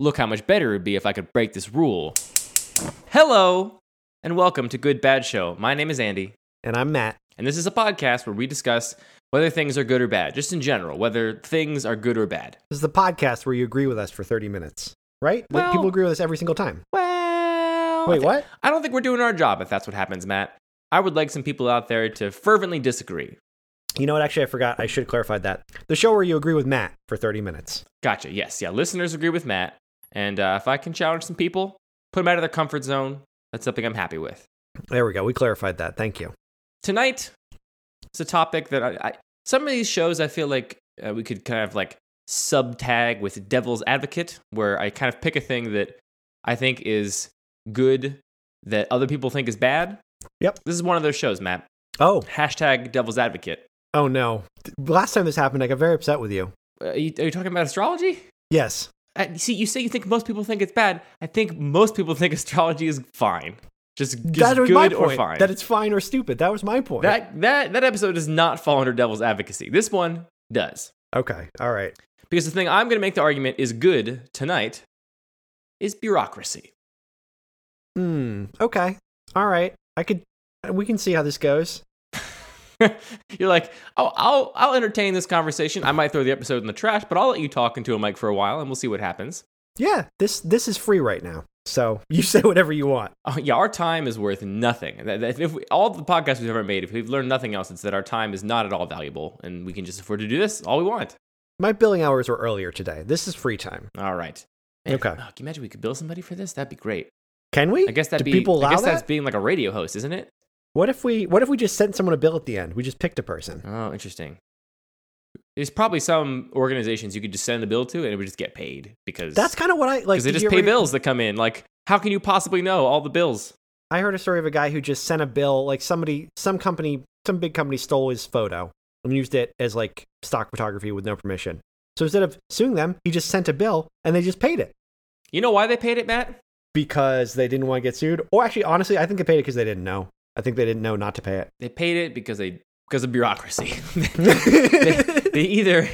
look how much better it would be if I could break this rule. Hello, and welcome to Good Bad Show. My name is Andy, And I'm Matt. and this is a podcast where we discuss whether things are good or bad, just in general, whether things are good or bad. This is the podcast where you agree with us for 30 minutes, right? Like, Well- people agree with us every single time. Well, Wait, what? I don't think we're doing our job if that's what happens, Matt. I would like some people out there to fervently disagree. You know what? Actually, I forgot. I should have clarified that. The show where you agree with Matt for 30 minutes. Gotcha. Yes. Yeah. Listeners agree with Matt. And uh, if I can challenge some people, put them out of their comfort zone, that's something I'm happy with. There we go. We clarified that. Thank you. Tonight, it's a topic that I, I some of these shows I feel like uh, we could kind of like subtag with devil's advocate, where I kind of pick a thing that I think is good that other people think is bad. Yep. This is one of those shows, Matt. Oh, Hashtag devil's advocate. oh no. Last time this happened, I got very upset with you. Uh, are, you, are you talking about astrology? Yes. See, you say you think most people think it's bad. I think most people think astrology is fine. Just, just that was my good or point. fine. That it's fine or stupid. That was my point. that, that, that episode does not fall under devil's advocacy. This one does. okay. All right. Because the thing I'm going to make the argument is good tonight is bureaucracy. Hmm. Okay. All right. I could. We can see how this goes. You're like, oh, I'll I'll entertain this conversation. I might throw the episode in the trash, but I'll let you talk into a mic for a while, and we'll see what happens. Yeah. This this is free right now. So you say whatever you want. Oh, yeah, our time is worth nothing. If we, all the podcasts we've ever made, if we've learned nothing else, it's that our time is not at all valuable, and we can just afford to do this all we want. My billing hours were earlier today. This is free time. All right. Man, Okay. oh, can you imagine we could bill somebody for this? That'd be great. Can we? I guess that'd Do be. people allow I guess that? that's being like a radio host, isn't it? What if we what if we just sent someone a bill at the end? We just picked a person. Oh, interesting. There's probably some organizations you could just send a bill to, and it would just get paid because That's kind of what I like. because they just pay bills that come in. Like, how can you possibly know all the bills? I heard a story of a guy who just sent a bill. Like somebody, some company, some big company stole his photo and used it as like stock photography with no permission. So instead of suing them, he just sent a bill and they just paid it You know why they paid it, Matt? because they didn't want to get sued. Or actually, honestly, I think they paid it because they didn't know. I think they didn't know not to pay it. They paid it because they because of bureaucracy. they, they either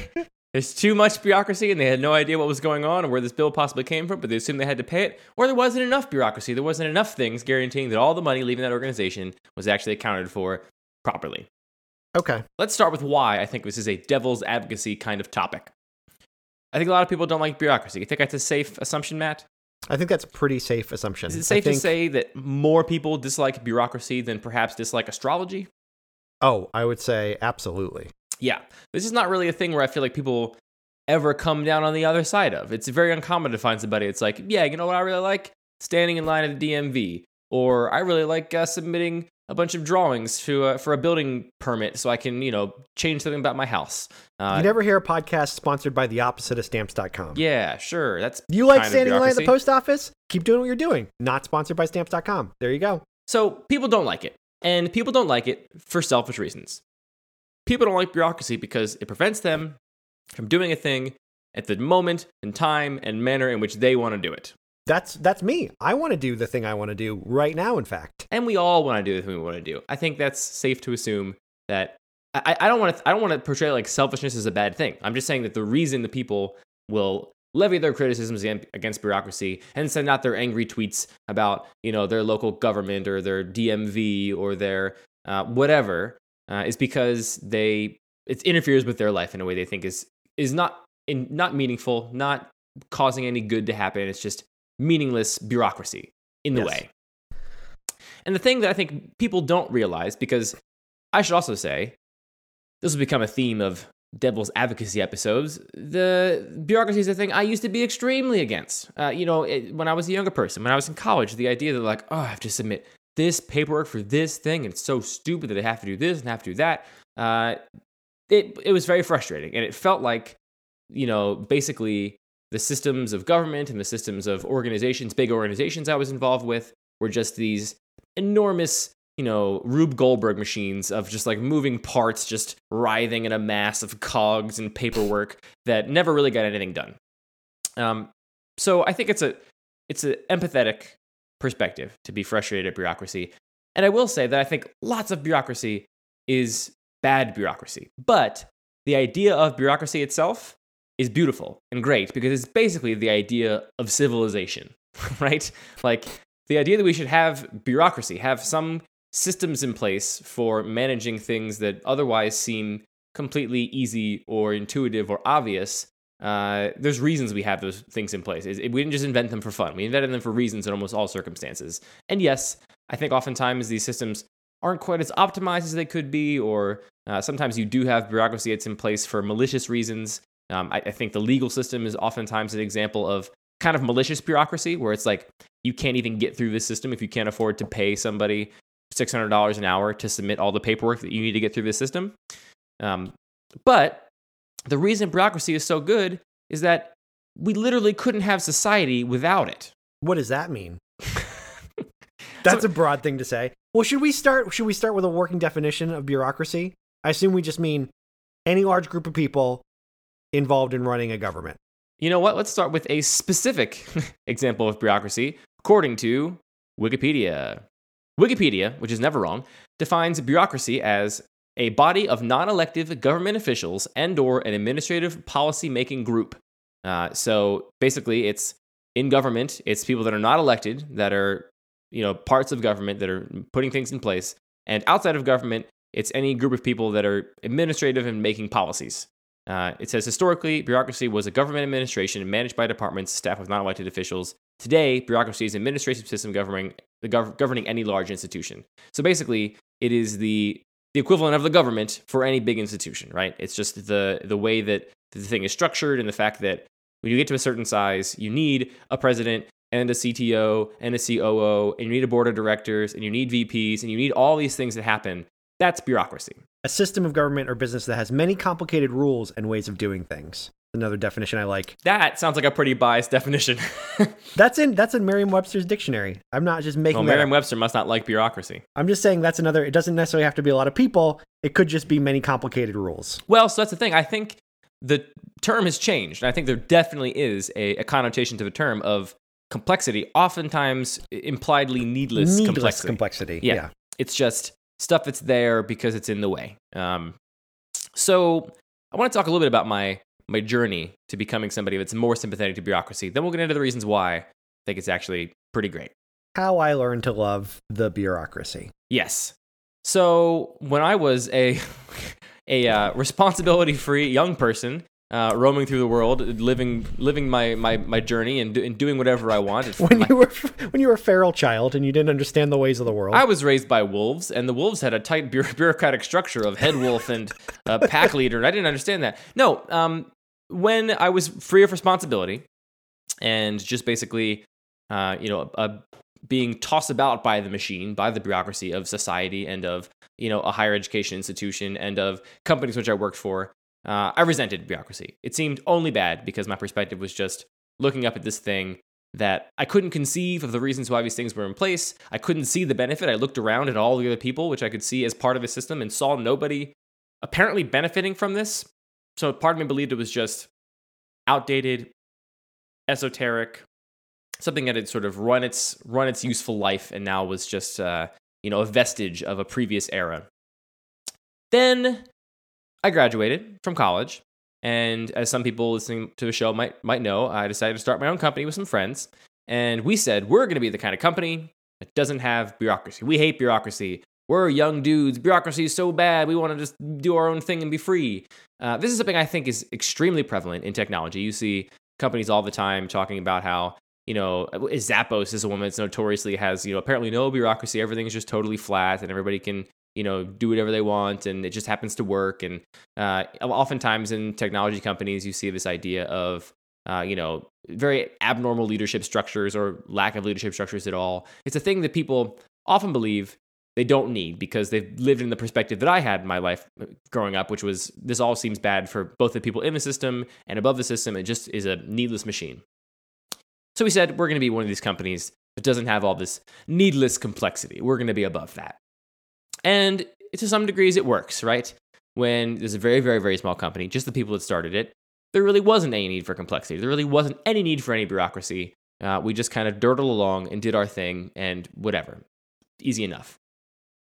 there's too much bureaucracy and they had no idea what was going on or where this bill possibly came from, but they assumed they had to pay it, or there wasn't enough bureaucracy. There wasn't enough things guaranteeing that all the money leaving that organization was actually accounted for properly. okay. Let's start with why I think this is a devil's advocacy kind of topic. I think a lot of people don't like bureaucracy. You think that's a safe assumption, Matt? I think that's a pretty safe assumption. Is it safe to say that more people dislike bureaucracy than perhaps dislike astrology? Oh, I would say absolutely. Yeah. This is not really a thing where I feel like people ever come down on the other side of. It's very uncommon to find somebody it's like, yeah, you know what I really like? Standing in line at the DMV. Or I really like uh, submitting a bunch of drawings to uh, for a building permit so I can, you know, change something about my house. Uh, you never hear a podcast sponsored by the opposite of stamps.com. yeah, sure. That's You like standing in line at the post office? Keep doing what you're doing. Not sponsored by stamps.com. There you go. So people don't like it. And people don't like it for selfish reasons. People don't like bureaucracy because it prevents them from doing a thing at the moment and time and manner in which they want to do it. That's that's me. I want to do the thing I want to do right now. In fact, And we all want to do the thing we want to do. I think that's safe to assume that I, I don't want to I don't want to portray like selfishness as a bad thing. I'm just saying that the reason the people will levy their criticisms against, bureaucracy and send out their angry tweets about you know their local government or their DMV or their uh, whatever uh, is because they it interferes with their life in a way they think is is not in, not meaningful, not causing any good to happen. It's just meaningless bureaucracy in the Yes. way. And the thing that I think people don't realize, because I should also say, this will become a theme of devil's advocacy episodes. The bureaucracy is a thing I used to be extremely against. Uh, you know, it, when I was a younger person, when I was in college, the idea that like, oh, I have to submit this paperwork for this thing, and it's so stupid that I have to do this and have to do that. Uh, it it was very frustrating, and it felt like, you know, basically the systems of government and the systems of organizations, big organizations I was involved with, were just these enormous, you know, Rube Goldberg machines of just like moving parts, just writhing in a mass of cogs and paperwork that never really got anything done. Um, so I think it's a it's an empathetic perspective to be frustrated at bureaucracy. And I will say that I think lots of bureaucracy is bad bureaucracy, but the idea of bureaucracy itself is beautiful and great because it's basically the idea of civilization, right? Like the idea that we should have bureaucracy, have some systems in place for managing things that otherwise seem completely easy or intuitive or obvious. Uh, there's reasons we have those things in place. It, we didn't just invent them for fun. We invented them for reasons in almost all circumstances. And yes, I think oftentimes these systems aren't quite as optimized as they could be, or uh, sometimes you do have bureaucracy that's in place for malicious reasons. Um, I, I think the legal system is oftentimes an example of kind of malicious bureaucracy, where it's like you can't even get through the system if you can't afford to pay somebody $600 an hour to submit all the paperwork that you need to get through the system. Um, but the reason bureaucracy is so good is that we literally couldn't have society without it. What does that mean? That's so, a broad thing to say. Well, should we start should we start with a working definition of bureaucracy? I assume we just mean any large group of people involved in running a government. You know what? Let's start with a specific example of bureaucracy according to Wikipedia. Wikipedia, which is never wrong, defines bureaucracy as a body of non-elective government officials and or an administrative policy-making group. Uh, so basically, it's in government. It's people that are not elected that are, you know, parts of government that are putting things in place. And outside of government, it's any group of people that are administrative and making policies. Uh, it says historically, bureaucracy was a government administration managed by departments staffed with non-elected officials. Today, bureaucracy is an administrative system governing the gov- governing any large institution. So basically, it is the the equivalent of the government for any big institution, right? It's just the the way that the thing is structured and the fact that when you get to a certain size, you need a president and a CTO and a COO, and you need a board of directors, and you need VPs, and you need all these things that happen. That's bureaucracy. A system of government or business that has many complicated rules and ways of doing things another definition I like. That sounds like a pretty biased definition. that's in that's in Merriam-Webster's dictionary. I'm not just making. Well, Merriam-Webster must not like bureaucracy. I'm just saying that's another. It doesn't necessarily have to be a lot of people. It could just be many complicated rules. Well, so that's the thing. I think the term has changed, and I think there definitely is a, a connotation to the term of complexity, oftentimes impliedly needless, needless complexity. complexity. Yeah. yeah. it's just stuff that's there because it's in the way. Um, so I want to talk a little bit about my my journey to becoming somebody that's more sympathetic to bureaucracy. Then we'll get into the reasons why I think it's actually pretty great. How I learned to love the bureaucracy. Yes. So when I was a a uh, responsibility-free young person uh, roaming through the world, living living my my, my journey and, do, and doing whatever I wanted. When my... you were when you were a feral child and you didn't understand the ways of the world, I was raised by wolves, and the wolves had a tight bureaucratic structure of head wolf and uh, pack leader, and I didn't understand that. No, um, when I was free of responsibility and just basically, uh, you know, uh, being tossed about by the machine, by the bureaucracy of society and of, you know, a higher education institution and of companies which I worked for, uh, I resented bureaucracy. It seemed only bad because my perspective was just looking up at this thing that I couldn't conceive of the reasons why these things were in place. I couldn't see the benefit. I looked around at all the other people, which I could see as part of the system, and saw nobody apparently benefiting from this. So part of me believed it was just outdated, esoteric, something that had sort of run its run its useful life and now was just uh, you know a vestige of a previous era. Then I graduated from college, and as some people listening to the show might might know, I decided to start my own company with some friends, and we said we're going to be the kind of company that doesn't have bureaucracy. We hate bureaucracy we're young dudes. Bureaucracy is so bad. We want to just do our own thing and be free. Uh, this is something I think is extremely prevalent in technology. You see companies all the time talking about how you know Zappos is a woman that's notoriously has you know apparently no bureaucracy. Everything is just totally flat, and everybody can you know do whatever they want, and it just happens to work. And uh, oftentimes in technology companies, you see this idea of uh, you know, very abnormal leadership structures or lack of leadership structures at all. It's a thing that people often believe they don't need because they've lived in the perspective that I had in my life uh, growing up, which was this all seems bad for both the people in the system and above the system. It just is a needless machine. So we said we're going to be one of these companies that doesn't have all this needless complexity. We're going to be above that. And to some degrees, it works, right? When there's a very, very, very small company, just the people that started it, there really wasn't any need for complexity. There really wasn't any need for any bureaucracy. Uh, we just kind of dirtled along and did our thing and whatever. Easy enough.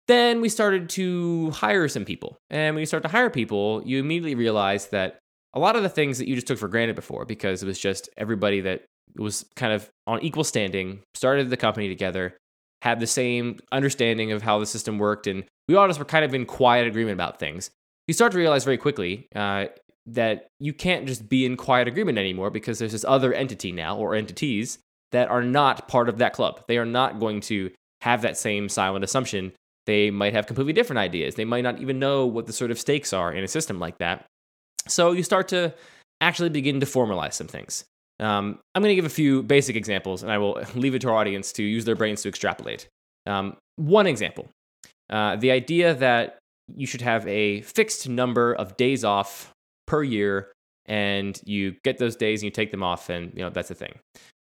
Then we started to hire some people. And when you start to hire people, you immediately realize that a lot of the things that you just took for granted before because it was just everybody that was kind of on equal standing, started the company together, had the same understanding of how the system worked, and we all just were kind of in quiet agreement about things. You start to realize very quickly uh, that you can't just be in quiet agreement anymore because there's this other entity now or entities that are not part of that club. They are not going to have that same silent assumption. They might have completely different ideas. They might not even know what the sort of stakes are in a system like that. So you start to actually begin to formalize some things. Um, I'm going to give a few basic examples, and I will leave it to our audience to use their brains to extrapolate. Um, one example uh, the idea that you should have a fixed number of days off per year, and you get those days and you take them off, and you know that's the thing.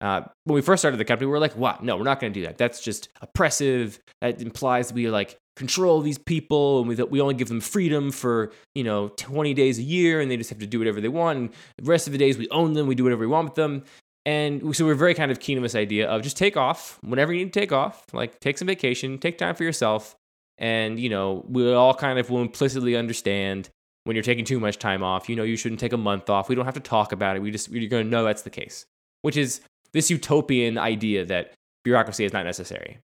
Uh, when we first started the company, we were like, "What? No, we're not going to do that. That's just oppressive. That implies we like control these people, and we we only give them freedom for you know 20 days a year, and they just have to do whatever they want. And the rest of the days we own them, we do whatever we want with them. And so we're very kind of keen on this idea of just take off whenever you need to take off, like take some vacation, take time for yourself, and you know we all kind of will implicitly understand when you're taking too much time off. You know you shouldn't take a month off. We don't have to talk about it. We just you're going to know that's the case, which is this utopian idea that bureaucracy is not necessary.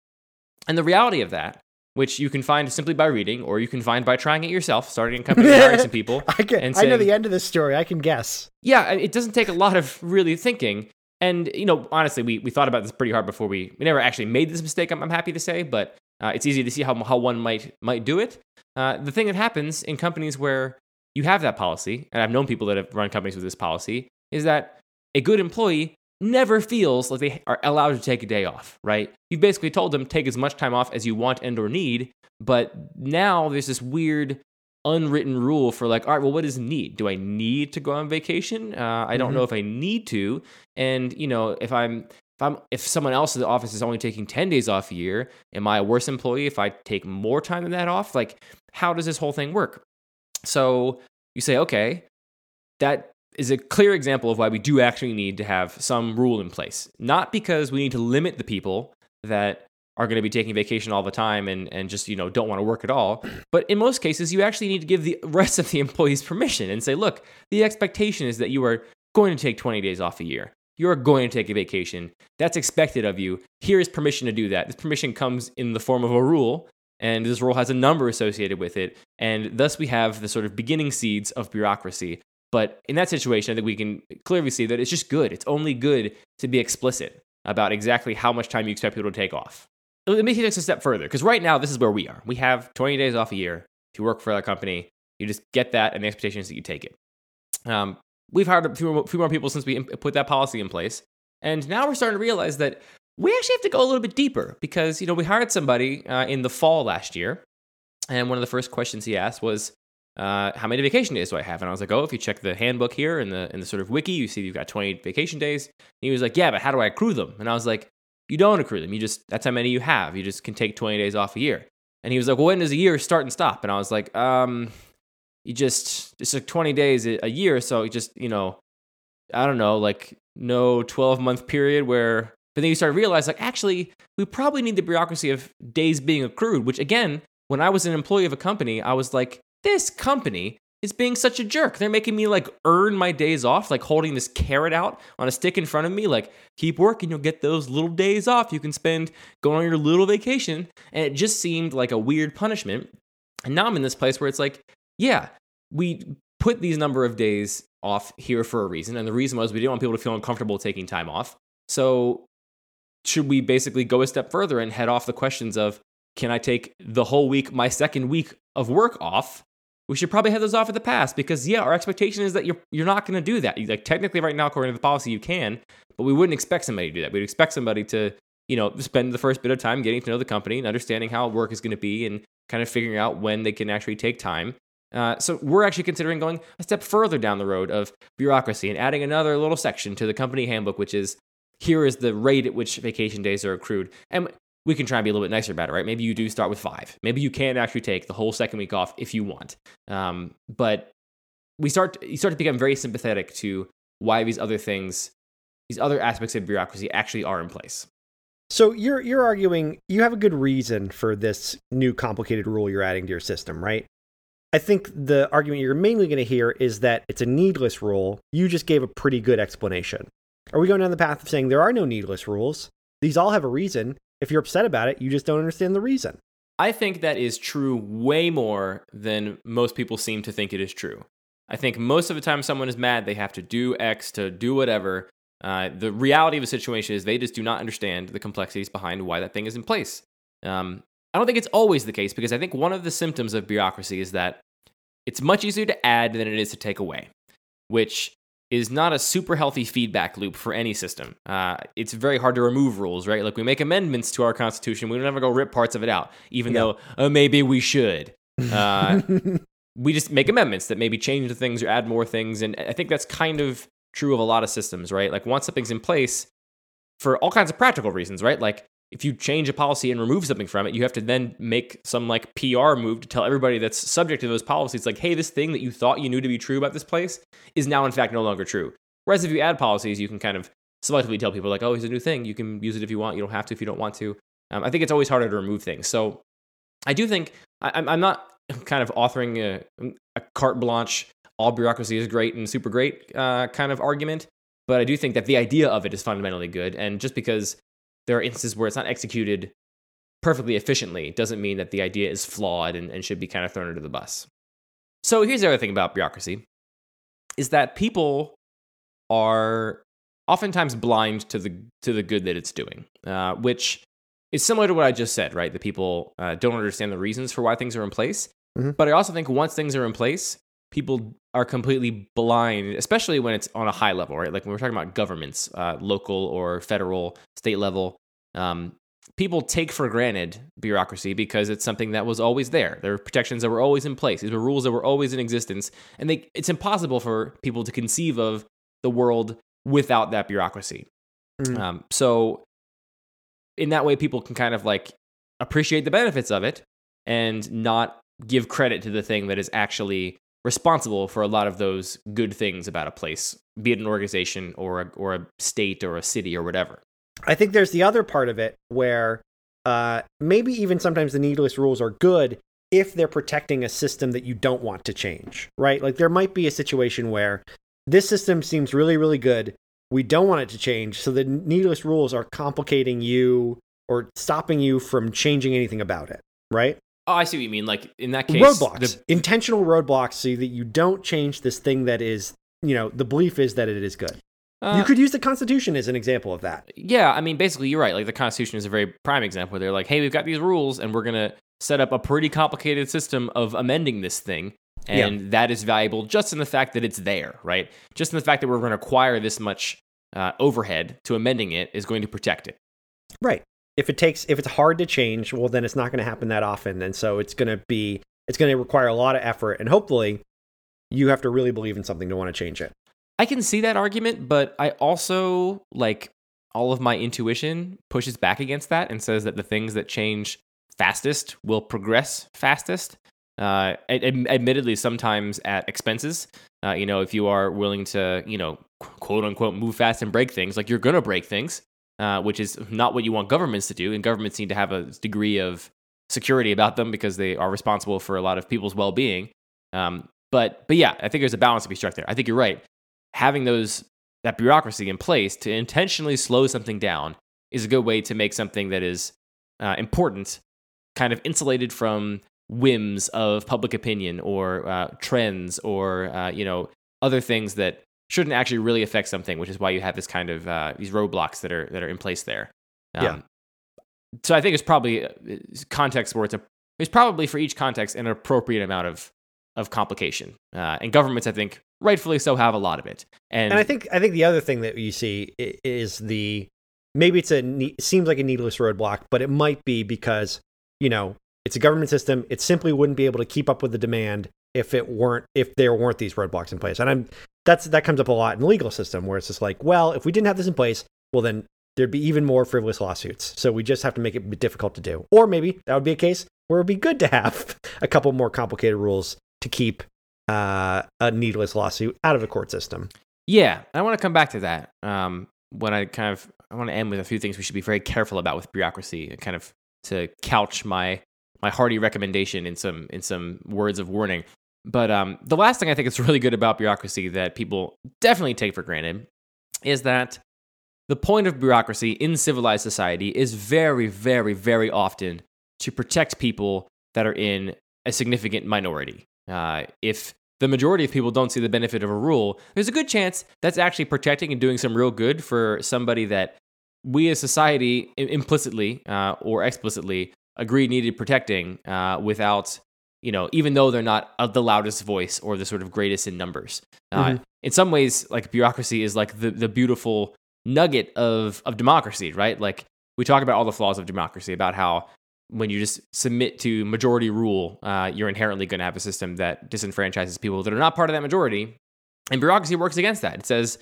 And the reality of that which you can find simply by reading, or you can find by trying it yourself, starting a company, hiring some people. I, can, and saying, I know the end of this story. I can guess. Yeah, it doesn't take a lot of really thinking. And you know, honestly, we, we thought about this pretty hard before we we never actually made this mistake. I'm, I'm happy to say, but uh, it's easy to see how how one might might do it. Uh, the thing that happens in companies where you have that policy, and I've known people that have run companies with this policy, is that a good employee never feels like they are allowed to take a day off, right? You've basically told them take as much time off as you want and or need, but now there's this weird unwritten rule for like, all right, well, what is need? Do I need to go on vacation? Uh, I don't mm-hmm. know if I need to, and you know, if I'm if I'm if someone else in the office is only taking 10 days off a year, am I a worse employee if I take more time than that off? Like, how does this whole thing work? So you say, okay, that is a clear example of why we do actually need to have some rule in place. Not because we need to limit the people that are going to be taking vacation all the time and, and just you know don't want to work at all but in most cases you actually need to give the rest of the employees permission and say look the expectation is that you are going to take 20 days off a year. You are going to take a vacation. That's expected of you. Here is permission to do that. This permission comes in the form of a rule and this rule has a number associated with it and thus we have the sort of beginning seeds of bureaucracy but in that situation, I think we can clearly see that it's just good. It's only good to be explicit about exactly how much time you expect people to take off. Let me take this a step further, because right now, this is where we are. We have 20 days off a year. If you work for a company, you just get that, and the expectation is that you take it. Um, we've hired a few more, few more people since we put that policy in place. And now we're starting to realize that we actually have to go a little bit deeper because, you know, we hired somebody uh, in the fall last year. And one of the first questions he asked was, uh, how many vacation days do I have? And I was like, oh, if you check the handbook here in the in the sort of wiki, you see you've got 20 vacation days. And he was like, yeah, but how do I accrue them? And I was like, you don't accrue them. You just that's how many you have. You just can take 20 days off a year. And he was like, well, when does a year start and stop? And I was like, um, you just it's like 20 days a year, so you just you know, I don't know, like no 12 month period where. But then you start to realize, like, actually, we probably need the bureaucracy of days being accrued. Which again, when I was an employee of a company, I was like, this company is being such a jerk. They're making me like earn my days off, like holding this carrot out on a stick in front of me, like keep working, you'll get those little days off you can spend going on your little vacation. And it just seemed like a weird punishment. And now I'm in this place where it's like, yeah, we put these number of days off here for a reason. And the reason was we didn't want people to feel uncomfortable taking time off. So should we basically go a step further and head off the questions of can I take the whole week, my second week of work off? We should probably have those off at the pass because yeah, our expectation is that you're you're not going to do that. Like technically, right now, according to the policy, you can, but we wouldn't expect somebody to do that. We'd expect somebody to you know spend the first bit of time getting to know the company and understanding how work is going to be and kind of figuring out when they can actually take time. Uh, so we're actually considering going a step further down the road of bureaucracy and adding another little section to the company handbook, which is here is the rate at which vacation days are accrued. And we can try and be a little bit nicer about it, right? Maybe you do start with five. Maybe you can actually take the whole second week off if you want. Um, but we start you start to become very sympathetic to why these other things, these other aspects of bureaucracy actually are in place. So you're you're arguing you have a good reason for this new complicated rule you're adding to your system, right? I think the argument you're mainly going to hear is that it's a needless rule. You just gave a pretty good explanation. Are we going down the path of saying there are no needless rules? These all have a reason. If you're upset about it, you just don't understand the reason. I think that is true way more than most people seem to think it is true. I think most of the time someone is mad, they have to do X to do whatever. Uh, the reality of the situation is they just do not understand the complexities behind why that thing is in place. Um, I don't think it's always the case because I think one of the symptoms of bureaucracy is that it's much easier to add than it is to take away, which is not a super healthy feedback loop for any system. Uh, it's very hard to remove rules, right? Like we make amendments to our constitution, we don't ever go rip parts of it out, even yeah. though uh, maybe we should. Uh, we just make amendments that maybe change the things or add more things, and I think that's kind of true of a lot of systems, right? Like once something's in place, for all kinds of practical reasons, right? Like if you change a policy and remove something from it, you have to then make some like PR move to tell everybody that's subject to those policies, like, hey, this thing that you thought you knew to be true about this place is now in fact no longer true. Whereas if you add policies, you can kind of selectively tell people, like, oh, it's a new thing. You can use it if you want. You don't have to if you don't want to. Um, I think it's always harder to remove things. So I do think I, am not kind of authoring a, a, carte blanche, all bureaucracy is great and super great uh, kind of argument. But I do think that the idea of it is fundamentally good. And just because there are instances where it's not executed perfectly efficiently doesn't mean that the idea is flawed and, and should be kind of thrown under the bus. So here's the other thing about bureaucracy is that people are oftentimes blind to the to the good that it's doing, uh, which is similar to what I just said, right? That people uh, don't understand the reasons for why things are in place. Mm-hmm. But I also think once things are in place, people are completely blind, especially when it's on a high level, right? Like when we're talking about governments, uh, local or federal, state level, um, people take for granted bureaucracy because it's something that was always there. There were protections that were always in place. These were rules that were always in existence, and they, it's impossible for people to conceive of the world without that bureaucracy. Mm. Um, so, in that way, people can kind of like appreciate the benefits of it and not give credit to the thing that is actually responsible for a lot of those good things about a place, be it an organization or a, or a state or a city or whatever. I think there's the other part of it where uh, maybe even sometimes the needless rules are good if they're protecting a system that you don't want to change, right? Like there might be a situation where this system seems really, really good. We don't want it to change. So the needless rules are complicating you or stopping you from changing anything about it, right? Oh, I see what you mean. Like in that case, roadblocks, the... intentional roadblocks, so that you don't change this thing that is, you know, the belief is that it is good. Uh, you could use the Constitution as an example of that. Yeah, I mean, basically, you're right. Like the Constitution is a very prime example. Where they're like, hey, we've got these rules, and we're gonna set up a pretty complicated system of amending this thing, and yeah. that is valuable just in the fact that it's there, right? Just in the fact that we're going to acquire this much uh, overhead to amending it is going to protect it. Right if it takes if it's hard to change, well then it's not going to happen that often, and so it's going to be it's going to require a lot of effort, and hopefully you have to really believe in something to want to change it. I can see that argument, but I also like all of my intuition pushes back against that and says that the things that change fastest will progress fastest. Uh, admittedly, sometimes at expenses. Uh, you know, if you are willing to, you know, quote unquote, move fast and break things, like you're gonna break things uh, which is not what you want governments to do. And governments need to have a degree of security about them because they are responsible for a lot of people's well being. Um, but but yeah, I think there's a balance to be struck there. I think you're right. Having those that bureaucracy in place to intentionally slow something down is a good way to make something that is uh, important kind of insulated from whims of public opinion or uh, trends or uh, you know other things that shouldn't actually really affect something, which is why you have this kind of uh, these roadblocks that are that are in place there. Um, yeah. So I think it's probably uh, context where it's a there's probably for each context an appropriate amount of of complication, uh, and governments I think rightfully so have a lot of it. And, and I think I think the other thing that you see is the maybe it's a it seems like a needless roadblock, but it might be because you know it's a government system. It simply wouldn't be able to keep up with the demand if it weren't if there weren't these roadblocks in place. And I'm that's that comes up a lot in the legal system where it's just like, well, if we didn't have this in place, well then there'd be even more frivolous lawsuits. So we just have to make it difficult to do. Or maybe that would be a case where it'd be good to have a couple more complicated rules to keep uh, a needless lawsuit out of the court system. Yeah, I want to come back to that. Um, when I kind of I want to end with a few things we should be very careful about with bureaucracy, and kind of to couch my my hearty recommendation in some in some words of warning. But um, the last thing I think is really good about bureaucracy that people definitely take for granted is that the point of bureaucracy in civilized society is very, very, very often to protect people that are in a significant minority. Uh, if the majority of people don't see the benefit of a rule, there's a good chance that's actually protecting and doing some real good for somebody that we as society implicitly uh, or explicitly agree needed protecting uh, without, you know, even though they're not of the loudest voice or the sort of greatest in numbers. Uh, mm-hmm. In some ways, like bureaucracy is like the, the beautiful nugget of, of democracy, right? Like we talk about all the flaws of democracy, about how when you just submit to majority rule, uh, you're inherently going to have a system that disenfranchises people that are not part of that majority. And bureaucracy works against that. It says,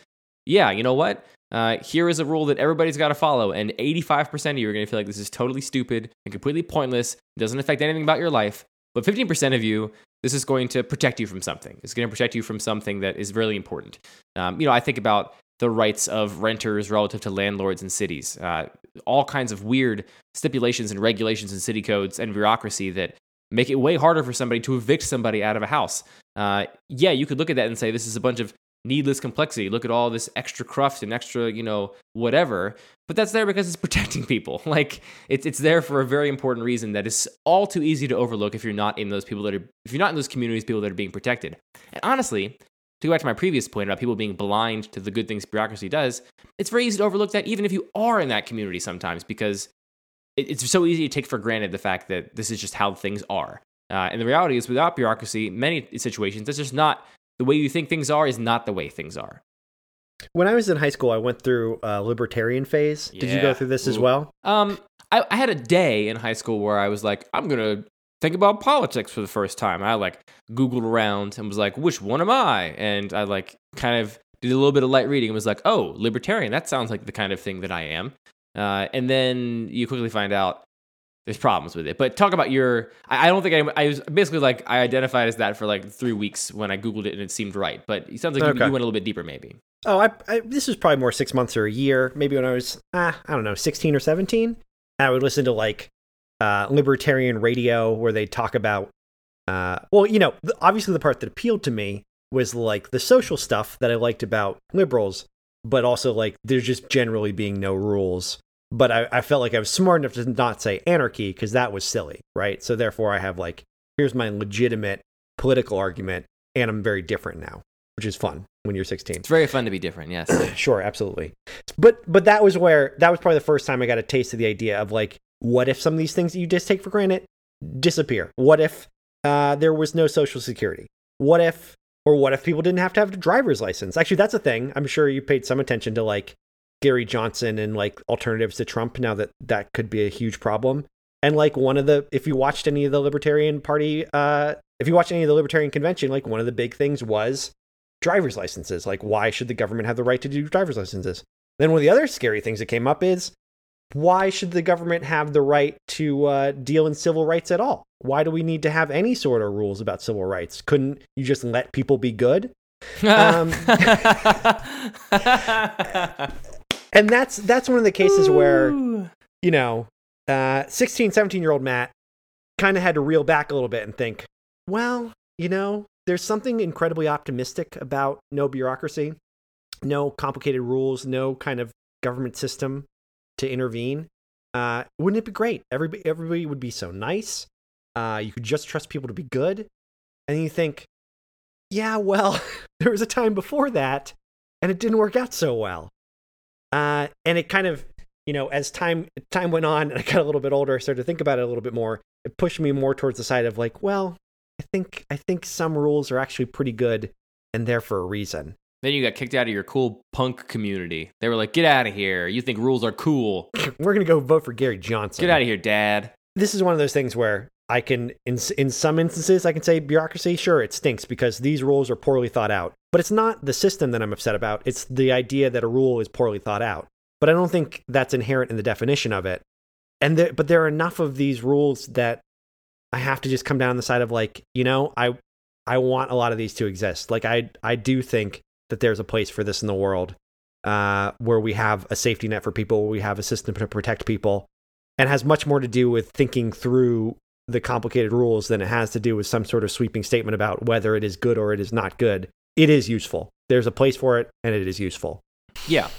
yeah, you know what? Uh, here is a rule that everybody's got to follow, and 85% of you are going to feel like this is totally stupid and completely pointless. It doesn't affect anything about your life. But 15% of you, this is going to protect you from something. It's going to protect you from something that is really important. Um, you know, I think about the rights of renters relative to landlords in cities. Uh, all kinds of weird stipulations and regulations and city codes and bureaucracy that make it way harder for somebody to evict somebody out of a house. Uh, yeah, you could look at that and say this is a bunch of needless complexity. Look at all this extra cruft and extra, you know, whatever. But that's there because it's protecting people. Like it's it's there for a very important reason that is all too easy to overlook if you're not in those people that are if you're not in those communities, people that are being protected. And honestly, to go back to my previous point about people being blind to the good things bureaucracy does, it's very easy to overlook that even if you are in that community sometimes because it's so easy to take for granted the fact that this is just how things are. Uh, and the reality is, without bureaucracy, many situations, it's just not the way you think things are, is not the way things are. When I was in high school, I went through a libertarian phase. Yeah. Did you go through this Ooh. as well? Um, I, I had a day in high school where I was like, I'm going to think about politics for the first time. I like Googled around and was like, which one am I? And I like kind of did a little bit of light reading and was like, oh, libertarian. That sounds like the kind of thing that I am. Uh, and then you quickly find out there's problems with it. But talk about your. I, I don't think I, I was basically like I identified as that for like three weeks when I googled it and it seemed right. But it sounds like okay. you, you, went a little bit deeper, maybe. Oh, I, I, this was probably more six months or a year. Maybe when I was ah, I don't know, sixteen or seventeen. I would listen to like uh, libertarian radio where they talk about, uh, well, you know, obviously the part that appealed to me was like the social stuff that I liked about liberals, but also like there's just generally being no rules. But I, I felt like I was smart enough to not say anarchy because that was silly, right? So therefore, I have like, here's my legitimate political argument, and I'm very different now, which is fun when you're 16. It's very fun to be different, yes. sure, absolutely. But but that was where that was probably the first time I got a taste of the idea of like what if some of these things that you just take for granted disappear? What if uh, there was no social security? What if, or what if people didn't have to have a driver's license? Actually, that's a thing. I'm sure you paid some attention to like Gary Johnson and like alternatives to Trump now that that could be a huge problem. And like one of the, if you watched any of the Libertarian Party, uh, if you watched any of the Libertarian Convention, like one of the big things was driver's licenses. Like, why should the government have the right to do driver's licenses? Then one of the other scary things that came up is why should the government have the right to uh, deal in civil rights at all? Why do we need to have any sort of rules about civil rights? Couldn't you just let people be good? um, and that's that's one of the cases where you know uh, 16 17 year old matt kind of had to reel back a little bit and think well you know there's something incredibly optimistic about no bureaucracy no complicated rules no kind of government system to intervene. Uh, wouldn't it be great? Everybody, everybody would be so nice. Uh, you could just trust people to be good. And you think, yeah, well, there was a time before that, and it didn't work out so well. Uh, and it kind of, you know, as time time went on, and I got a little bit older, I started to think about it a little bit more. It pushed me more towards the side of like, well, I think I think some rules are actually pretty good, and there for a reason. Then you got kicked out of your cool punk community. They were like, "Get out of here! You think rules are cool? We're gonna go vote for Gary Johnson. Get out of here, Dad." This is one of those things where I can, in in some instances, I can say bureaucracy. Sure, it stinks because these rules are poorly thought out. But it's not the system that I'm upset about. It's the idea that a rule is poorly thought out. But I don't think that's inherent in the definition of it. And there, but there are enough of these rules that I have to just come down the side of like, you know, I I want a lot of these to exist. Like I I do think that there's a place for this in the world uh, where we have a safety net for people, we have a system to protect people, and has much more to do with thinking through the complicated rules than it has to do with some sort of sweeping statement about whether it is good or it is not good. It is useful. There's a place for it, and it is useful. Yeah.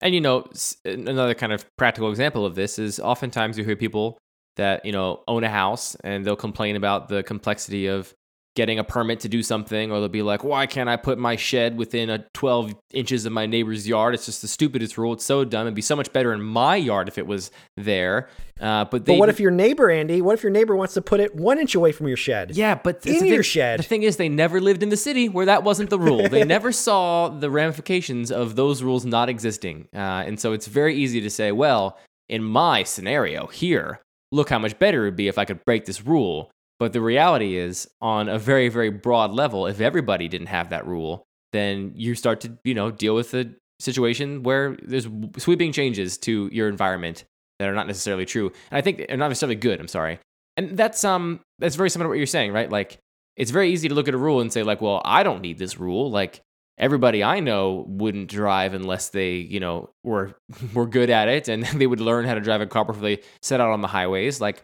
And you know, another kind of practical example of this is oftentimes you hear people that, you know, own a house and they'll complain about the complexity of getting a permit to do something, or they'll be like, why can't I put my shed within a 12 inches of my neighbor's yard? It's just the stupidest rule. It's so dumb. It'd be so much better in my yard if it was there. Uh, but, but what if your neighbor, Andy? What if your neighbor wants to put it one inch away from your shed? Yeah, but in your shed. The thing is, they never lived in the city where that wasn't the rule. they never saw the ramifications of those rules not existing, uh, and so it's very easy to say, well, in my scenario here, look how much better it would be if I could break this rule. But the reality is, on a very, very broad level, if everybody didn't have that rule, then you start to, you know, deal with a situation where there's sweeping changes to your environment that are not necessarily true. And I think they're not necessarily good. I'm sorry. And that's um that's very similar to what you're saying, right? Like it's very easy to look at a rule and say like, well, I don't need this rule. Like everybody I know wouldn't drive unless they, you know, were were good at it and they would learn how to drive a car before they set out on the highways. Like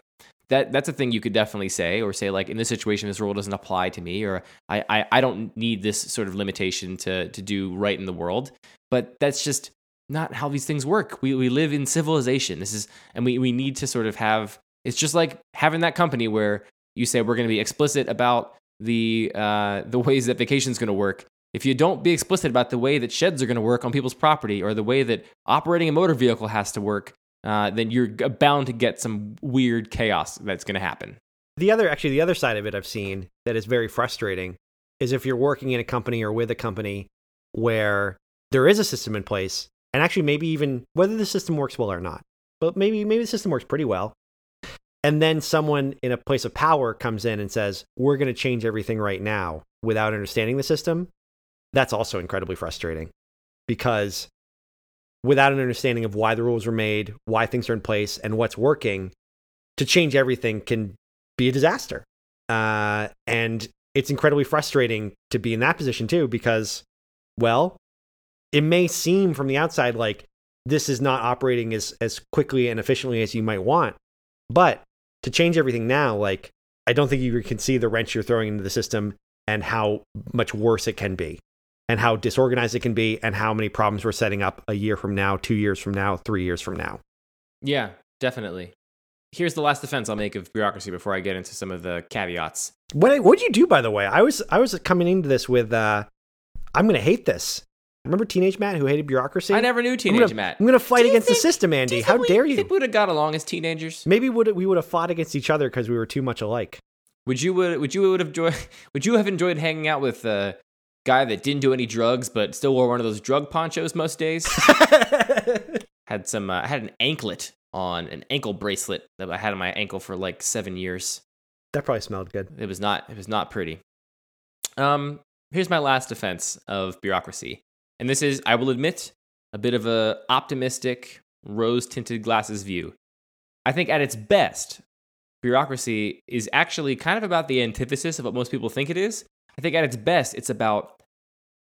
that that's a thing you could definitely say or say like in this situation this rule doesn't apply to me or I, I i don't need this sort of limitation to to do right in the world. But that's just not how these things work. We we live in civilization. This is and we we need to sort of have it's just like having that company where you say we're going to be explicit about the uh the ways that vacation is going to work. If you don't be explicit about the way that sheds are going to work on people's property or the way that operating a motor vehicle has to work uh, then you're bound to get some weird chaos that's going to happen. The other, actually, the other side of it I've seen that is very frustrating is if you're working in a company or with a company where there is a system in place, and actually maybe even whether the system works well or not, but maybe maybe the system works pretty well, and then someone in a place of power comes in and says, "We're going to change everything right now," without understanding the system. That's also incredibly frustrating because without an understanding of why the rules were made, why things are in place, and what's working, to change everything can be a disaster. Uh, and it's incredibly frustrating to be in that position too, because, well, it may seem from the outside like this is not operating as, as quickly and efficiently as you might want. But to change everything now, like, I don't think you can see the wrench you're throwing into the system and how much worse it can be and how disorganized it can be and how many problems we're setting up a year from now, two years from now, three years from now. Yeah, definitely. Here's the last defense I'll make of bureaucracy before I get into some of the caveats. What what did you do by the way? I was I was coming into this with uh I'm gonna hate this. Remember Teenage Matt who hated bureaucracy? I never knew Teenage I'm gonna, Matt. I'm gonna fight against think, the system, Andy. How we, dare you? Think we would have got along as teenagers? Maybe would we would have fought against each other because we were too much alike. Would you would would you would have enjoyed would you have enjoyed hanging out with uh, guy that didn't do any drugs but still wore one of those drug ponchos most days. had some uh, I had an anklet on an ankle bracelet that I had on my ankle for like 7 years. That probably smelled good. It was not it was not pretty. Um here's my last defense of bureaucracy. And this is I will admit a bit of a optimistic rose-tinted glasses view. I think at its best bureaucracy is actually kind of about the antithesis of what most people think it is. I think at its best, it's about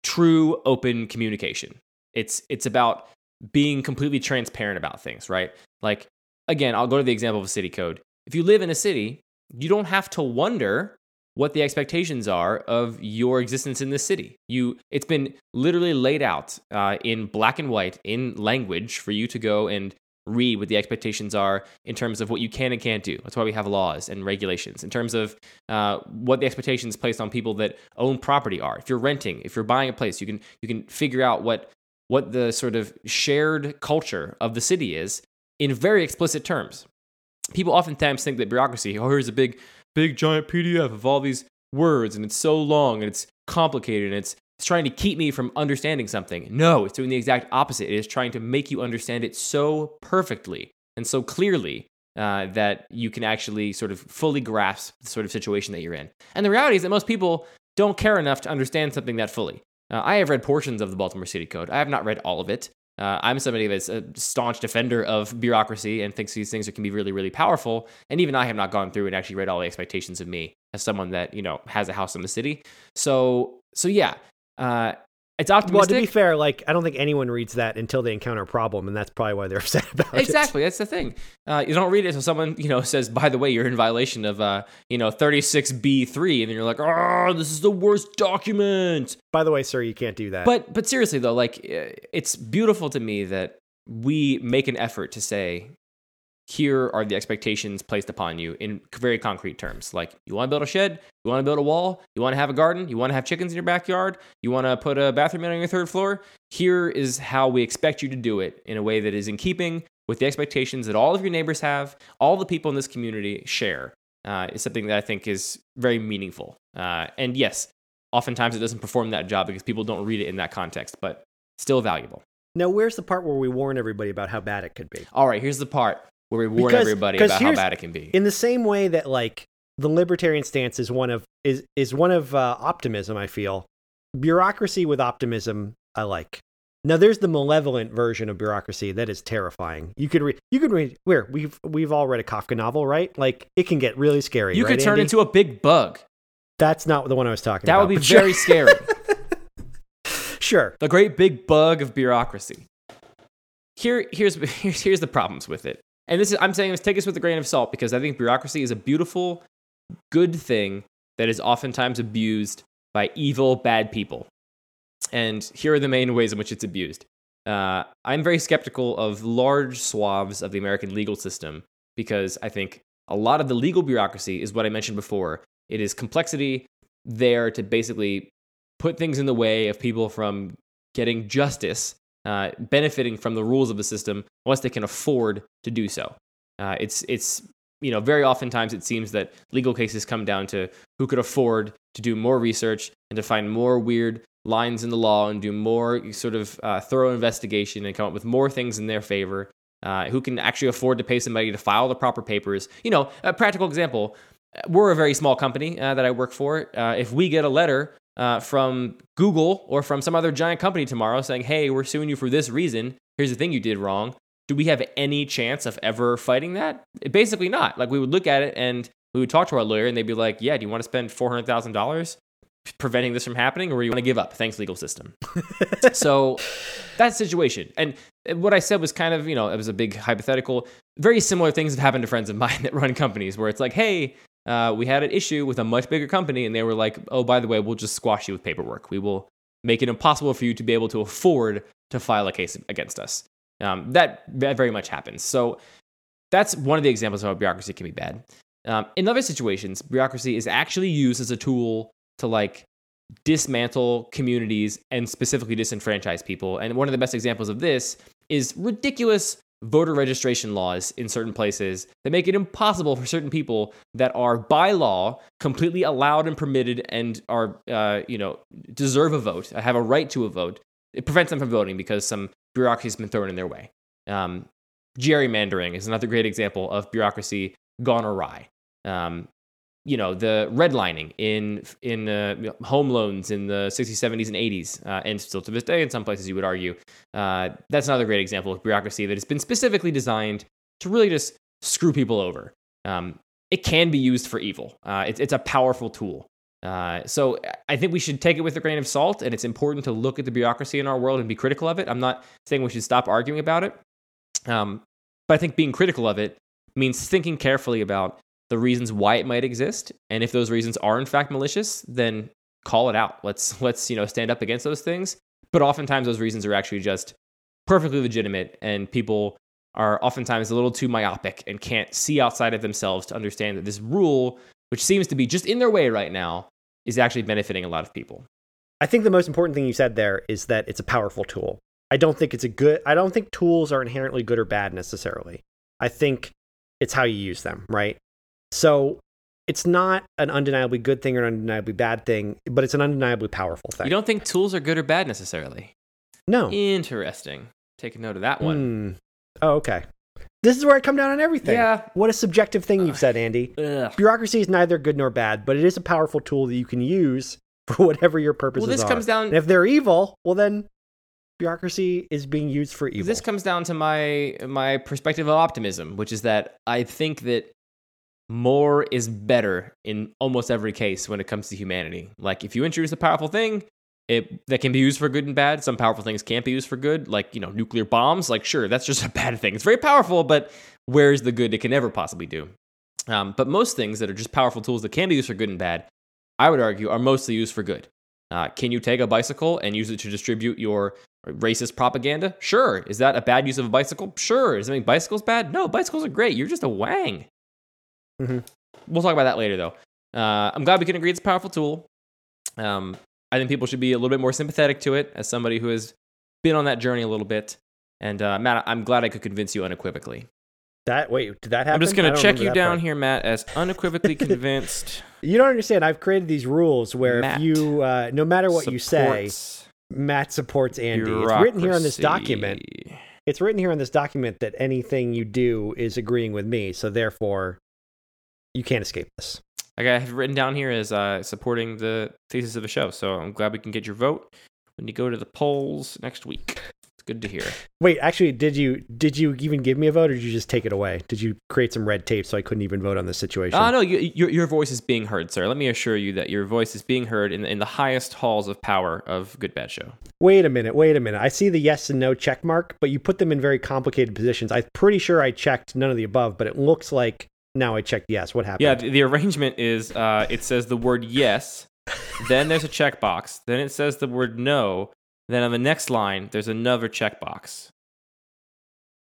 true open communication. It's it's about being completely transparent about things, right? Like again, I'll go to the example of a city code. If you live in a city, you don't have to wonder what the expectations are of your existence in this city. You, it's been literally laid out uh, in black and white in language for you to go and read what the expectations are in terms of what you can and can't do. That's why we have laws and regulations in terms of uh, what the expectations placed on people that own property are. If you're renting, if you're buying a place, you can you can figure out what what the sort of shared culture of the city is in very explicit terms. People oftentimes think that bureaucracy, oh, here's a big, big giant PDF of all these words, and it's so long and it's complicated and it's it's trying to keep me from understanding something. No, it's doing the exact opposite. It is trying to make you understand it so perfectly and so clearly uh, that you can actually sort of fully grasp the sort of situation that you're in. And the reality is that most people don't care enough to understand something that fully. Uh, I have read portions of the Baltimore City Code. I have not read all of it. Uh, I'm somebody that's a staunch defender of bureaucracy and thinks these things can be really, really powerful. And even I have not gone through and actually read all the expectations of me as someone that you know has a house in the city. So, so yeah, uh, It's Well, to be fair, like I don't think anyone reads that until they encounter a problem, and that's probably why they're upset about it. Exactly, that's the thing. Uh, you don't read it so someone you know says, "By the way, you're in violation of uh, you know 36b3," and then you're like, "Oh, this is the worst document." By the way, sir, you can't do that. But but seriously though, like uh, it's beautiful to me that we make an effort to say, here are the expectations placed upon you in very concrete terms. Like you want to build a shed, you want to build a wall, you want to have a garden, you want to have chickens in your backyard, you want to put a bathroom in on your third floor. Here is how we expect you to do it in a way that is in keeping with the expectations that all of your neighbors have, all the people in this community share. Uh, is something that I think is very meaningful. Uh, and yes, oftentimes it doesn't perform that job because people don't read it in that context, but still valuable. now, where's the part where we warn everybody about how bad it could be? All right, here's the part we warn Because- everybody about how bad it can be. In the same way that like the libertarian stance is one of is is one of uh, optimism. I feel bureaucracy with optimism. I like. Now, there's the malevolent version of bureaucracy that is terrifying. You could read. You could read. Where we've we've all read a Kafka novel, right? Like it can get really scary. you right, could turn Andy? into a big bug. That's not the one I was talking That about. That would be sure. very scary. sure. the great big bug of bureaucracy. Here, here's, here's, here's the problems with it. And this is, I'm saying this, take this with a grain of salt because I think bureaucracy is a beautiful, good thing that is oftentimes abused by evil, bad people. And here are the main ways in which it's abused. Uh, I'm very skeptical of large swaths of the American legal system because I think a lot of the legal bureaucracy is what I mentioned before. It is complexity there to basically put things in the way of people from getting justice, uh, benefiting from the rules of the system unless they can afford to do so. Uh, it's it's you know very oftentimes it seems that legal cases come down to who could afford to do more research and to find more weird lines in the law and do more sort of uh, thorough investigation and come up with more things in their favor. Uh, who can actually afford to pay somebody to file the proper papers? You know, a practical example. We're a very small company uh, that I work for. Uh, if we get a letter uh, from Google or from some other giant company tomorrow saying, hey, we're suing you for this reason. Here's the thing you did wrong. Do we have any chance of ever fighting that? Basically, not. Like, we would look at it and we would talk to our lawyer and they'd be like, yeah, do you want to spend $400,000 preventing this from happening or do you want to give up? Thanks, legal system. so that situation. And what I said was kind of, you know, it was a big hypothetical. Very similar things have happened to friends of mine that run companies where it's like, hey, uh, we had an issue with a much bigger company, and they were like, oh, by the way, we'll just squash you with paperwork. We will make it impossible for you to be able to afford to file a case against us. Um, that, that very much happens. So that's one of the examples of how bureaucracy can be bad. Um, in other situations, bureaucracy is actually used as a tool to like dismantle communities and specifically disenfranchise people. And one of the best examples of this is ridiculous voter registration laws in certain places that make it impossible for certain people that are by law completely allowed and permitted and are uh, you know deserve a vote have a right to a vote. It prevents them from voting because some bureaucracy has been thrown in their way. Um, gerrymandering is another great example of bureaucracy gone awry. Um, you know the redlining in in uh, home loans in the 60s 70s and 80s uh, and still to this day in some places you would argue uh, that's another great example of bureaucracy that has been specifically designed to really just screw people over. Um, it can be used for evil. Uh, it's, a powerful tool. Uh, so I think we should take it with a grain of salt, and it's important to look at the bureaucracy in our world and be critical of it. I'm not saying we should stop arguing about it, um, but I think being critical of it means thinking carefully about the reasons why it might exist and if those reasons are in fact malicious then call it out let's let's you know stand up against those things but oftentimes those reasons are actually just perfectly legitimate and people are oftentimes a little too myopic and can't see outside of themselves to understand that this rule which seems to be just in their way right now is actually benefiting a lot of people I think the most important thing you said there is that it's a powerful tool. I don't think it's a good I don't think tools are inherently good or bad necessarily. I think it's how you use them, right? So it's not an undeniably good thing or an undeniably bad thing, but it's an undeniably powerful thing. you don't think tools are good or bad necessarily no. interesting take a note of that one Hmm. Oh, okay. This is where I come down on everything. Yeah. What a subjective thing you've said, Andy. Ugh. Bureaucracy is neither good nor bad, but it is a powerful tool that you can use for whatever your purposes well this are. comes down and if they're evil, well then bureaucracy is being used for evil. This comes down to my my perspective of optimism, which is that I think that more is better in almost every case when it comes to humanity. Like if you introduce a powerful thing, it that can be used for good and bad. Some powerful things can't be used for good, like you know nuclear bombs. Like sure, that's just a bad thing. It's very powerful, but where's the good it can ever possibly do? Um, but most things that are just powerful tools that can be used for good and bad, I would argue, are mostly used for good. Uh, can you take a bicycle and use it to distribute your racist propaganda? Sure. Is that a bad use of a bicycle? Sure. Does it make bicycles bad? No, bicycles are great. You're just a wang. Mhm. We'll talk about that later, though. Uh, I'm glad we can agree it's a powerful tool. Um, I think people should be a little bit more sympathetic to it as somebody who has been on that journey a little bit. And uh, Matt, I'm glad I could convince you unequivocally. That wait, did that happen? I'm just gonna check you down part. here, Matt, as unequivocally convinced. You don't understand. I've created these rules where Matt if you, uh, no matter what you say, Matt supports Andy. It's written here on this document. It's written here on this document that anything you do is agreeing with me. So therefore, you can't escape this. I have written down here as uh, supporting the thesis of the show. So I'm glad we can get your vote when you go to the polls next week. It's good to hear. Wait, actually, did you did you even give me a vote, or did you just take it away? Did you create some red tape so I couldn't even vote on this situation? Oh no, you, your your voice is being heard, sir. Let me assure you that your voice is being heard in in the highest halls of power of Good Bad Show. Wait a minute, wait a minute. I see the yes and no check mark, but you put them in very complicated positions. I'm pretty sure I checked none of the above, but it looks like now I checked yes. What happened? Yeah, the, the arrangement is uh, it says the word yes, then there's a checkbox, then it says the word no, then on the next line there's another checkbox.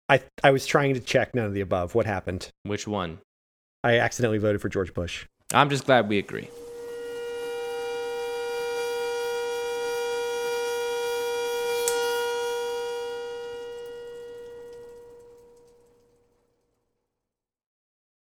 I I was trying to check none of the above. What happened? Which one? I accidentally voted for George Bush. I'm just glad we agree.